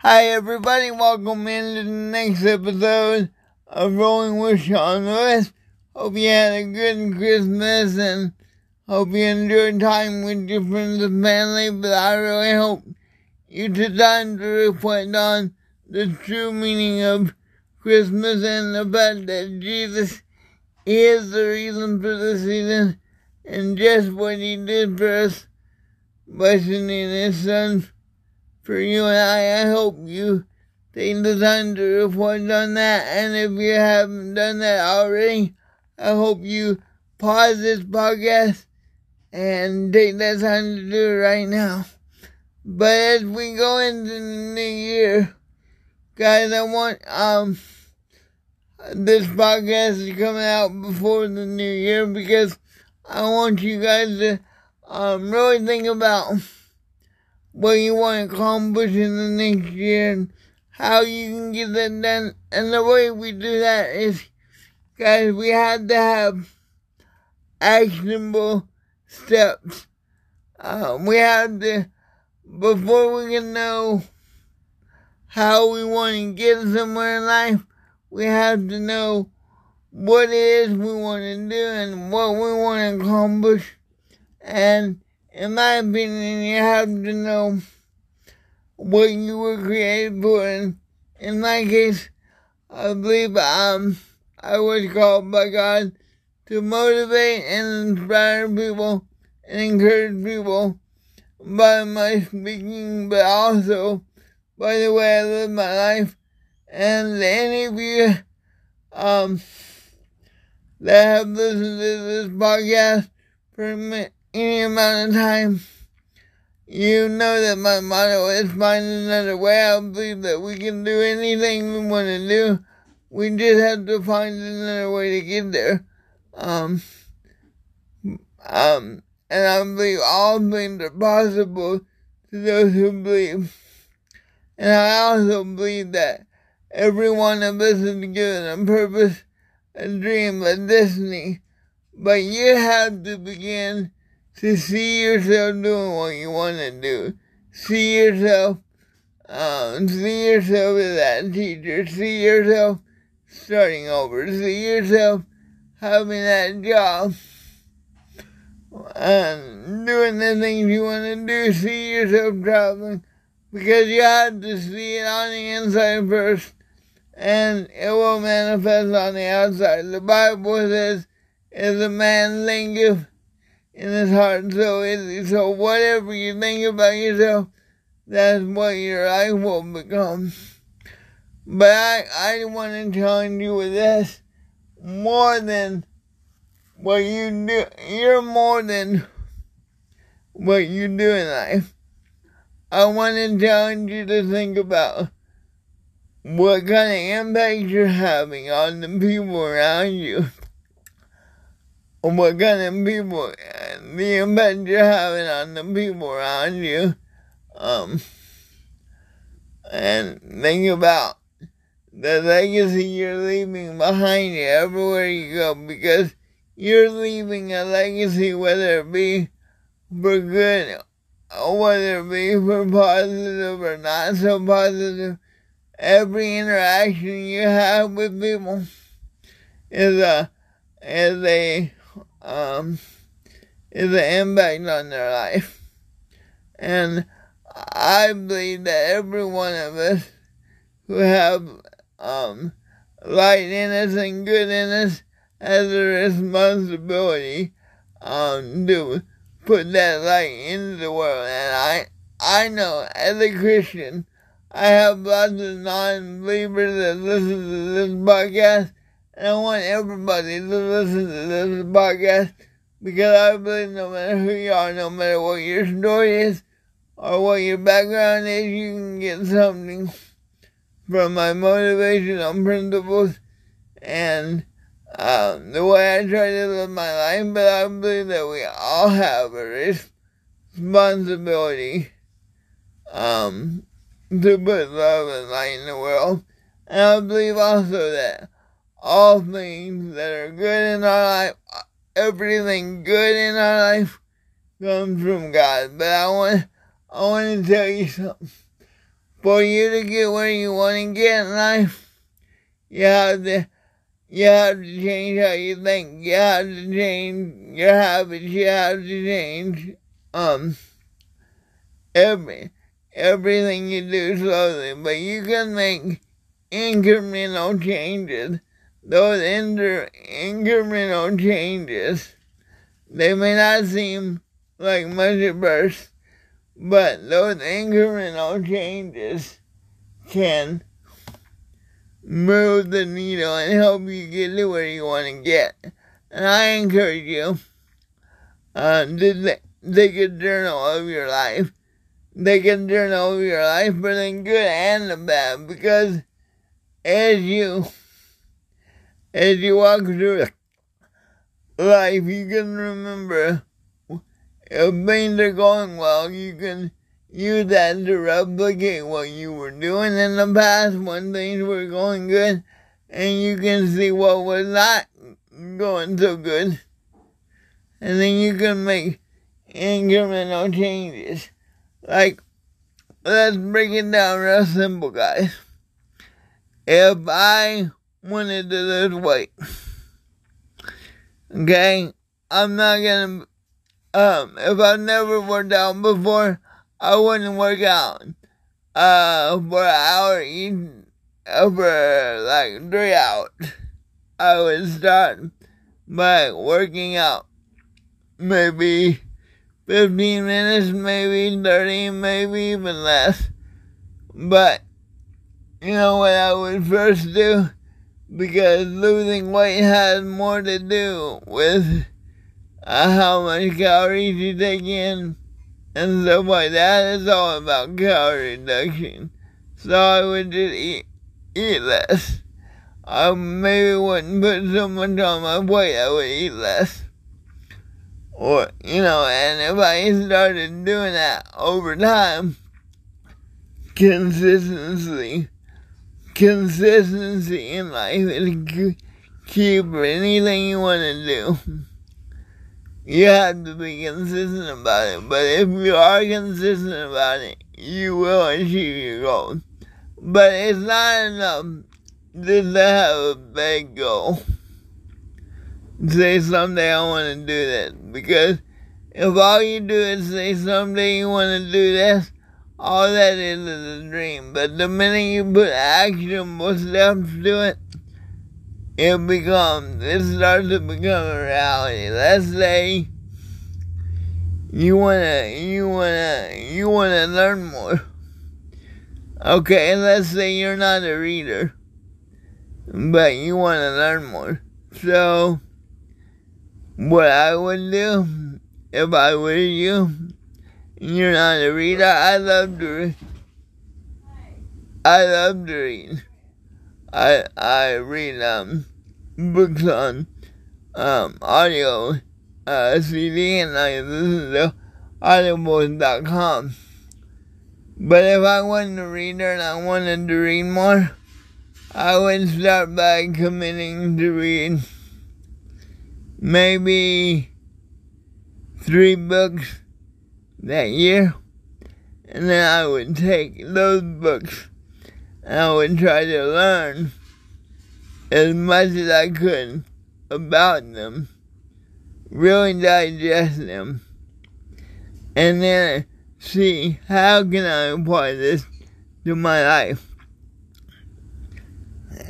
Hi, everybody. Welcome into the next episode of Rolling with Sean Lewis. Hope you had a good Christmas and hope you enjoyed time with your friends and family. But I really hope you time to reflect on the true meaning of Christmas and the fact that Jesus is the reason for the season and just what he did for us by sending his son for you and I. I hope you take the time to reflect on that. And if you haven't done that already, I hope you pause this podcast and take that time to do it right now. But as we go into the new year, guys, I want um this podcast is coming out before the new year because I want you guys to um really think about what you want to accomplish in the next year and how you can get that done. And the way we do that is, guys, we have to have actionable steps. Uh, we have to, before we can know how we want to get somewhere in life, we have to know what it is we want to do and what we want to accomplish. And in my opinion, you have to know what you were created for. And in my case, I believe um, I was called by God to motivate and inspire people and encourage people by my speaking, but also by the way I live my life. And any of you um, that have listened to this podcast for me, any amount of time, you know that my motto is find another way. I believe that we can do anything we want to do. We just have to find another way to get there. Um, um, and I believe all things are possible to those who believe. And I also believe that every one of us is given a purpose, a dream, a destiny. But you have to begin to see yourself doing what you want to do. See yourself, um, see yourself as that teacher. See yourself starting over. See yourself having that job and doing the things you want to do. See yourself traveling because you have to see it on the inside first and it will manifest on the outside. The Bible says, if a man thinketh in his heart so easy. So whatever you think about yourself, that's what your life will become. But I, I want to challenge you with this more than what you do. You're more than what you do in life. I want to challenge you to think about what kind of impact you're having on the people around you what kind of people, the impact you're having on the people around you. Um, and think about the legacy you're leaving behind you everywhere you go because you're leaving a legacy, whether it be for good or whether it be for positive or not so positive. Every interaction you have with people is a is a um, is an impact on their life. And I believe that every one of us who have um, light in us and good in us has a responsibility um, to put that light into the world. And I, I know as a Christian, I have lots of non-believers that listen to this podcast and I want everybody to listen to this podcast because I believe no matter who you are, no matter what your story is or what your background is, you can get something from my motivation, motivational principles and um, the way I try to live my life. But I believe that we all have a responsibility um, to put love and light in the world. And I believe also that all things that are good in our life, everything good in our life comes from God. But I want, I want to tell you something. for you to get where you want to get in life, you have to, you have to change how you think. You have to change your habits. You have to change, um, every, everything you do slowly. But you can make incremental changes. Those inter- incremental changes, they may not seem like much at first, but those incremental changes can move the needle and help you get to where you want to get. And I encourage you uh, to take a journal of your life. Take a journal of your life for the good and the bad because as you as you walk through life, you can remember if things are going well, you can use that to replicate what you were doing in the past when things were going good, and you can see what was not going so good. And then you can make incremental changes. Like, let's break it down real simple, guys. If I wanted to lose weight, okay, I'm not gonna um, if I've never worked out before, I wouldn't work out uh, for an hour each, for like three hours. I would start by working out maybe 15 minutes, maybe 30, maybe even less. But, you know what I would first do? Because losing weight has more to do with uh, how much calories you take in and stuff like that. It's all about calorie reduction. So I would just eat, eat less. I maybe wouldn't put so much on my plate, I would eat less. Or, you know, and if I started doing that over time, consistency, consistency in life key for anything you want to do you have to be consistent about it. But if you are consistent about it, you will achieve your goals. But it's not enough just to have a big goal. Say someday I want to do this. Because if all you do is say someday you want to do this, all that is is a dream. But the minute you put actionable steps to it, it becomes, it starts to become a reality. Let's say you wanna, you wanna, you wanna learn more. Okay, let's say you're not a reader, but you wanna learn more. So, what I would do, if I were you, you're not a reader, I love to read. I love to read. I I read um books on um audio uh CD and I listen to audiobooks.com. But if I wasn't a reader and I wanted to read more, I would start by committing to read maybe three books that year. And then I would take those books and I would try to learn as much as I could about them, really digest them, and then see how can I apply this to my life.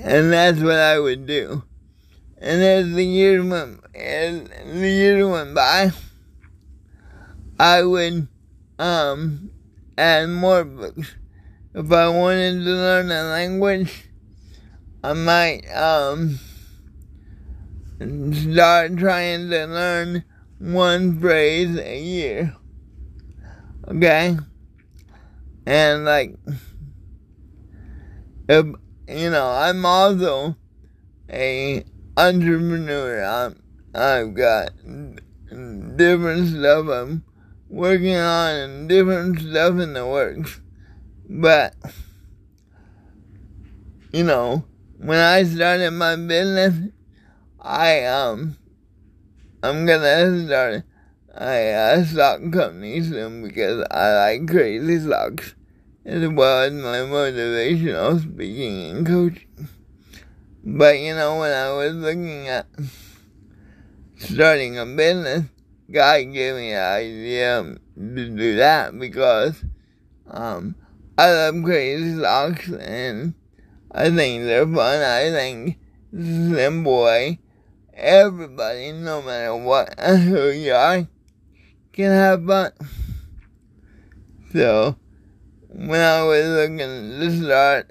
And that's what I would do. And as the years went, as the years went by, I would um, add more books if I wanted to learn a language, I might um start trying to learn one phrase a year. Okay? And like if you know, I'm also a entrepreneur. I'm I've got different stuff I'm working on different stuff in the works. But, you know, when I started my business, I, um, I'm gonna start a uh, stock company soon because I like crazy stocks. as well as my motivational speaking and coaching. But you know, when I was looking at starting a business, God gave me an idea to do that because um, I love crazy socks and I think they're fun. I think Zimboy, everybody, no matter what who you are, can have fun. So, when I was looking to start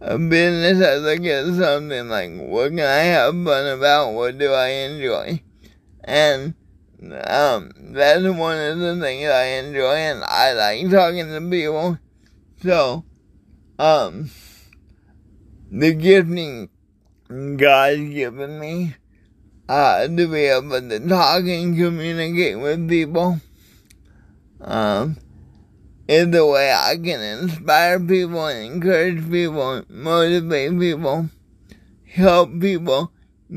a business, I look at something like, what can I have fun about? What do I enjoy? And um, that's one of the things I enjoy, and I like talking to people. So, um, the gifting God's given me, uh, to be able to talk and communicate with people, um, is the way I can inspire people, encourage people, motivate people, help people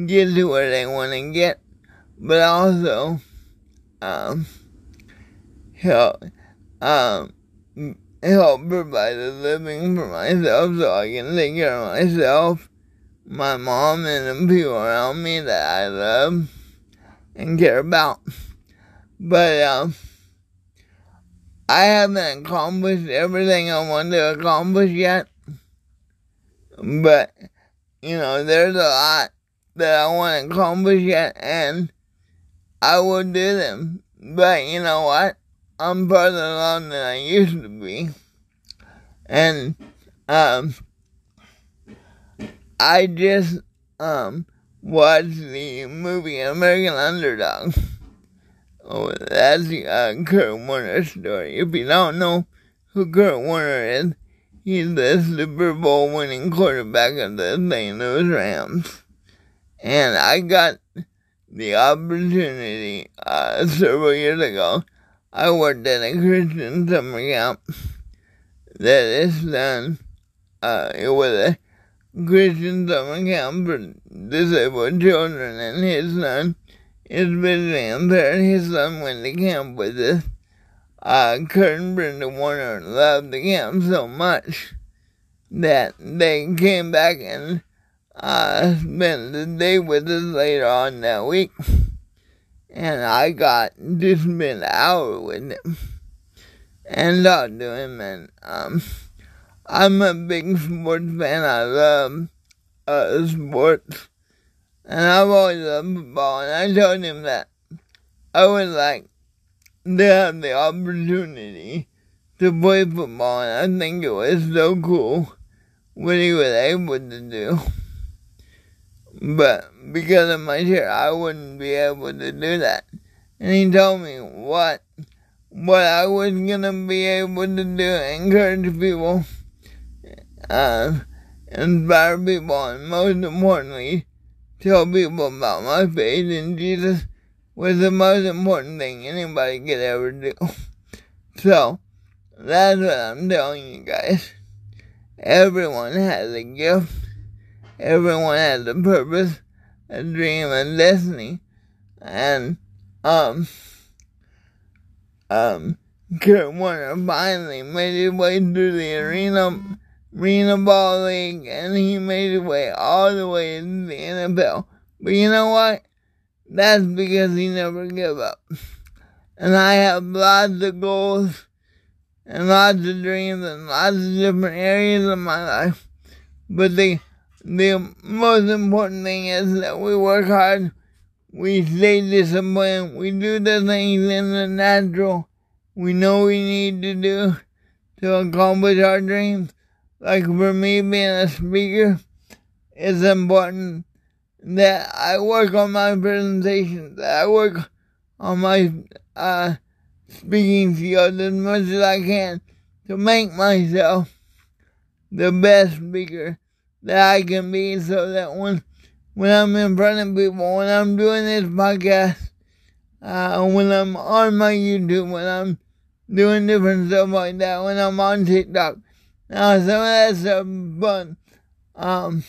get to where they want to get, but also um, help um, help provide a living for myself so I can take care of myself, my mom, and the people around me that I love and care about. But um, I haven't accomplished everything I want to accomplish yet. But, you know, there's a lot that I want to accomplish yet, and I will do them. But you know what? I'm further along than I used to be. And, um, I just, um, watched the movie American Underdog. Oh, that's the uh, Kurt Warner story. If you don't know who Kurt Warner is, he's the Super Bowl winning quarterback of the St. Louis Rams. And I got the opportunity uh, several years ago. I worked at a Christian summer camp that is done. Uh, it was a Christian summer camp for disabled children, and his son is visually impaired. His son went to camp with us. Uh, Kurt and Brenda Warner loved the camp so much that they came back and I spent the day with us later on that week, and I got to spend an hour with him and talk to him. And um, I'm a big sports fan. I love uh, sports, and I've always loved football. And I told him that I would like to have the opportunity to play football, and I think it was so cool what he was able to do. But because of my chair, I wouldn't be able to do that. And he told me what what I was gonna be able to do, encourage people, uh, inspire people, and most importantly, tell people about my faith in Jesus was the most important thing anybody could ever do. So, that's what I'm telling you guys. Everyone has a gift everyone has a purpose, a dream, a destiny. And, um, um, Kurt Warner finally made his way through the arena, arena ball league, and he made his way all the way to the NFL. But you know what? That's because he never gave up. And I have lots of goals and lots of dreams and lots of different areas of my life. But the the most important thing is that we work hard, we stay disciplined, we do the things in the natural we know we need to do to accomplish our dreams. Like for me being a speaker, it's important that I work on my presentation, that I work on my uh, speaking skills as much as I can to make myself the best speaker that I can be so that when when I'm in front of people, when I'm doing this podcast, uh, when I'm on my YouTube, when I'm doing different stuff like that, when I'm on TikTok. Now some of that stuff fun. Um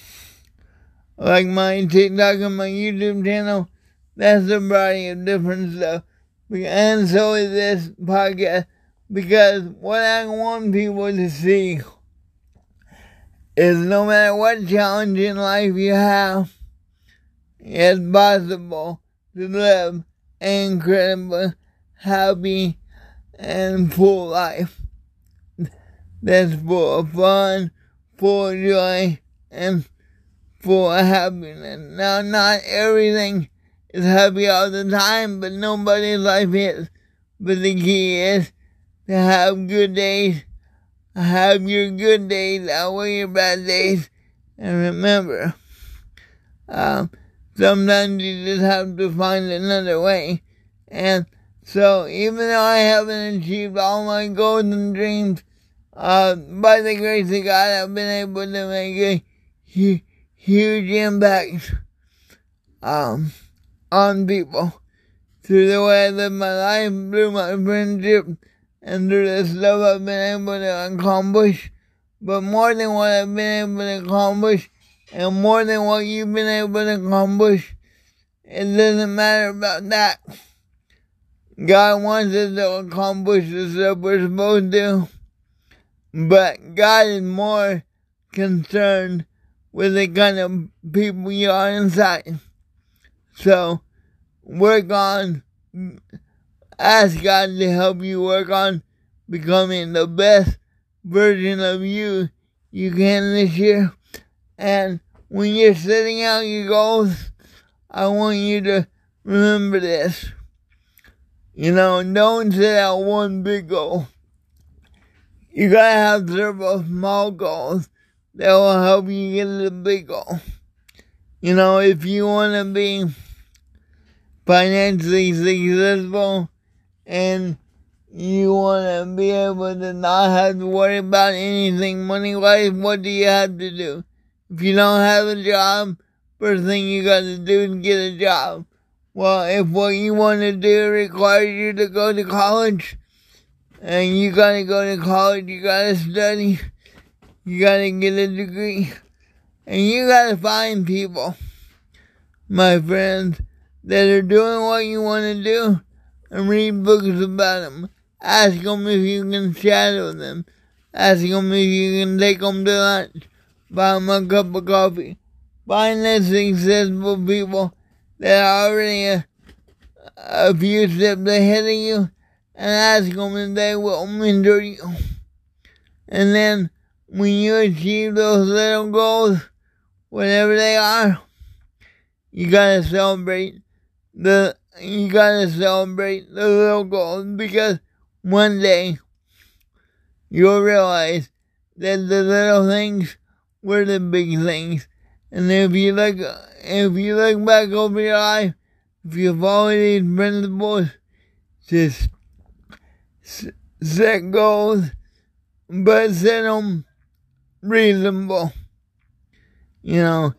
like my TikTok and my YouTube channel, that's a variety of different stuff. And so is this podcast Because what I want people to see is no matter what challenge in life you have, it's possible to live an incredible, happy, and full life that's full of fun, full of joy, and full of happiness. Now, not everything is happy all the time, but nobody's life is. But the key is to have good days, have your good days outweigh your bad days, and remember, um, sometimes you just have to find another way. And so, even though I haven't achieved all my goals and dreams, uh, by the grace of God, I've been able to make a huge, huge impact um, on people through the way I live my life, through my friendship, and through this love I've been able to accomplish. But more than what I've been able to accomplish, and more than what you've been able to accomplish, it doesn't matter about that. God wants us to accomplish the stuff we're supposed to. But God is more concerned with the kind of people you are inside. So work on, ask God to help you work on becoming the best version of you you can this year. And when you're setting out your goals, I want you to remember this. You know, don't set out one big goal you gotta have several small goals that will help you get to the big goal. You know, if you wanna be financially successful and you wanna be able to not have to worry about anything money wise, what do you have to do? If you don't have a job, first thing you gotta do is get a job. Well, if what you wanna do requires you to go to college, and you gotta go to college, you gotta study, you gotta get a degree, and you gotta find people, my friends, that are doing what you wanna do, and read books about them. Ask them if you can shadow them. Ask them if you can take them to lunch. Buy them a cup of coffee. Find the successful people that are already a, a few steps ahead of you and ask them if they will mentor you. And then when you achieve those little goals, whatever they are, you gotta celebrate the you gotta celebrate the little goals because one day you'll realize that the little things were the big things. And if you look if you look back over your life, if you follow these principles, just set goals, but set them reasonable, you know,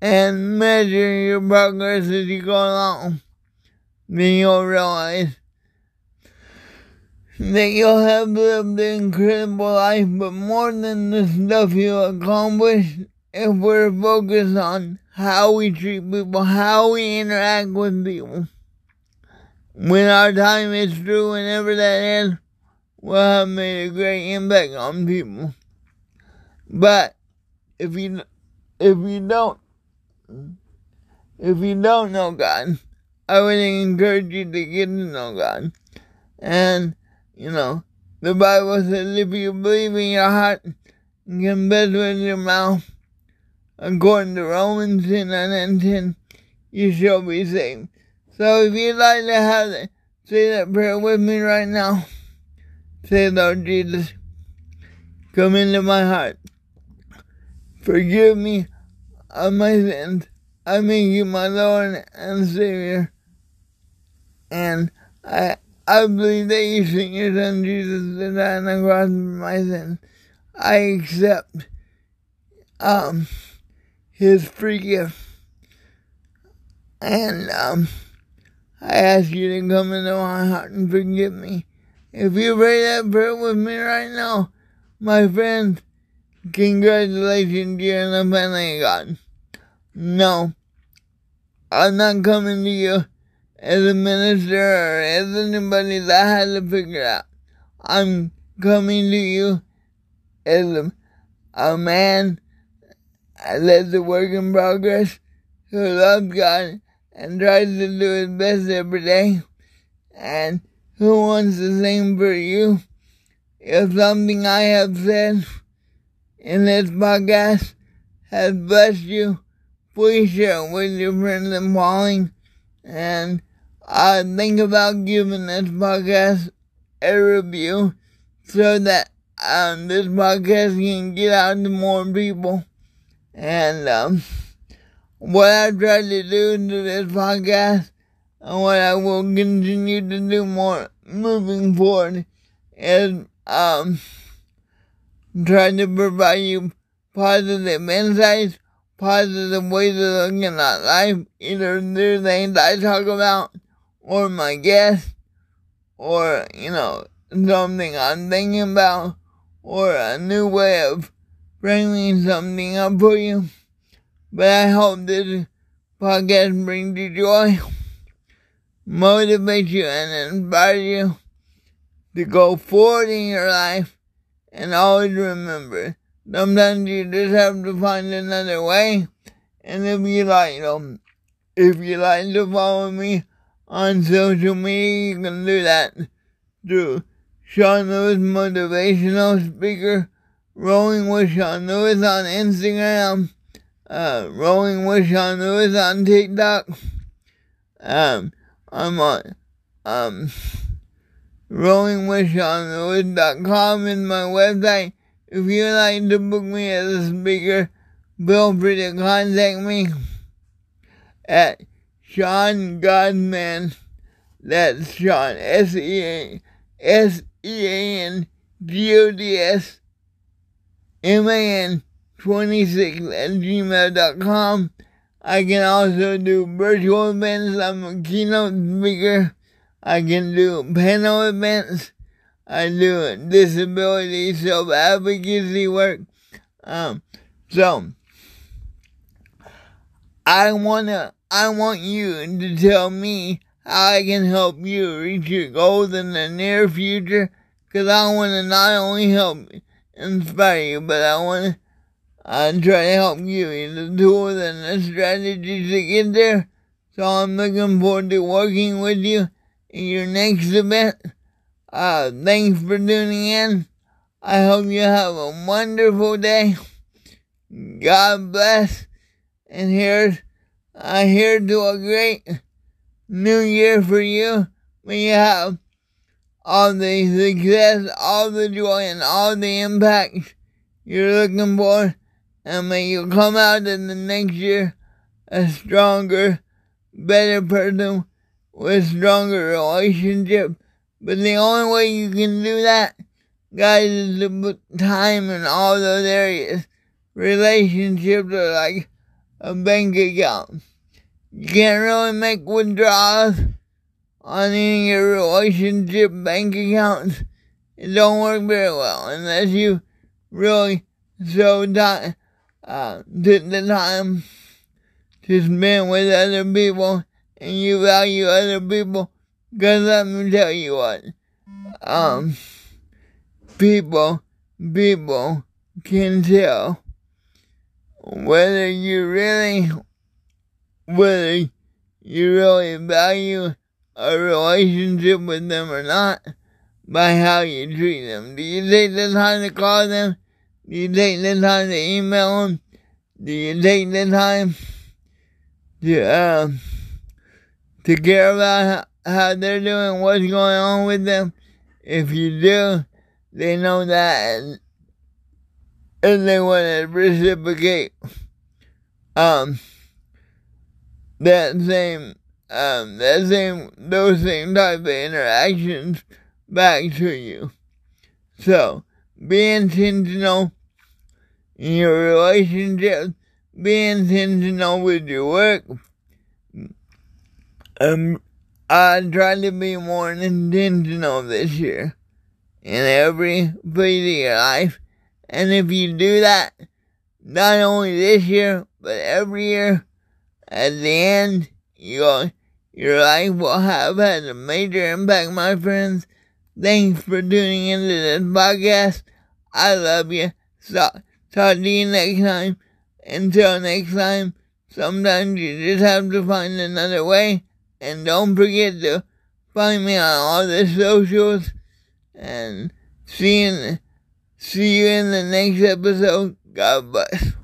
and measure your progress as you go along. Then you'll realize that you'll have lived an incredible life, but more than the stuff you accomplish, if we're focused on how we treat people, how we interact with people when our time is through, whenever that is, we'll have made a great impact on people. But if you if you don't if you don't know God, I would encourage you to get to know God. And, you know, the Bible says if you believe in your heart and confess with your mouth, according to Romans 10 and 10, you shall be saved. So if you'd like to have it, say that prayer with me right now. Say, Lord Jesus, come into my heart. Forgive me of my sins. I make you my Lord and Savior. And I I believe that you sent your son Jesus to die on the cross for my sins. I accept um his free gift. And um I ask you to come into my heart and forgive me. If you pray that prayer with me right now, my friends, congratulations, you're in the family of God. No, I'm not coming to you as a minister or as anybody that had to figure out. I'm coming to you as a, a man that's a work in progress who loves God and tries to do his best every day and who wants the same for you. If something I have said in this podcast has blessed you, please share it with your friends and following. And I think about giving this podcast a review so that um, this podcast can get out to more people. And um, what I try to do to this podcast and what I will continue to do more moving forward is um, try to provide you positive insights, positive ways of looking at life, either through things I talk about or my guests or, you know, something I'm thinking about or a new way of bringing something up for you. But I hope this podcast brings you joy, motivates you, and inspire you to go forward in your life. And always remember, sometimes you just have to find another way. And if you like, um, if you like to follow me on social media, you can do that through Sean Lewis Motivational Speaker, Rolling with Sean Lewis on Instagram, uh, Rolling with Sean Lewis on TikTok. Um, I'm on, um, rollingwithseanlewis.com is my website. If you'd like to book me as a speaker, feel free to contact me at Sean Godsman. That's Sean, S-E-A, S-E-A-N, G-O-D-S, M-A-N, 26 at gmail.com. I can also do virtual events. I'm a keynote speaker. I can do panel events. I do disability self advocacy work. Um, so I wanna, I want you to tell me how I can help you reach your goals in the near future. Cause I wanna not only help inspire you, but I wanna uh, try to help you in the tools and the strategies to get there. So I'm looking forward to working with you in your next event. Uh, thanks for tuning in. I hope you have a wonderful day. God bless. And here's, uh, here to a great new year for you. May you have all the success, all the joy, and all the impact you're looking for. And may you come out in the next year a stronger, better person with stronger relationship. But the only way you can do that, guys, is to put time in all those areas. Relationships are like a bank account. You can't really make withdrawals on any of your relationship bank accounts. It don't work very well unless you really so time, uh, took the time to spend with other people and you value other people, cause let me tell you what, um, people, people can tell whether you really, whether you really value a relationship with them or not by how you treat them. Do you take the time to call them? Do you take the time to email them? Do you take the time to, um, to care about how they're doing, what's going on with them. If you do, they know that and, and they want to reciprocate um that same um that same those same type of interactions back to you. So be intentional in your relationships, be intentional with your work, um, I try to be more intentional this year in every phase of your life. And if you do that, not only this year, but every year, at the end, your, your life will have had a major impact, my friends. Thanks for tuning into this podcast. I love you. So, talk to you next time. Until next time, sometimes you just have to find another way. And don't forget to find me on all the socials. And see you in, see you in the next episode. God bless.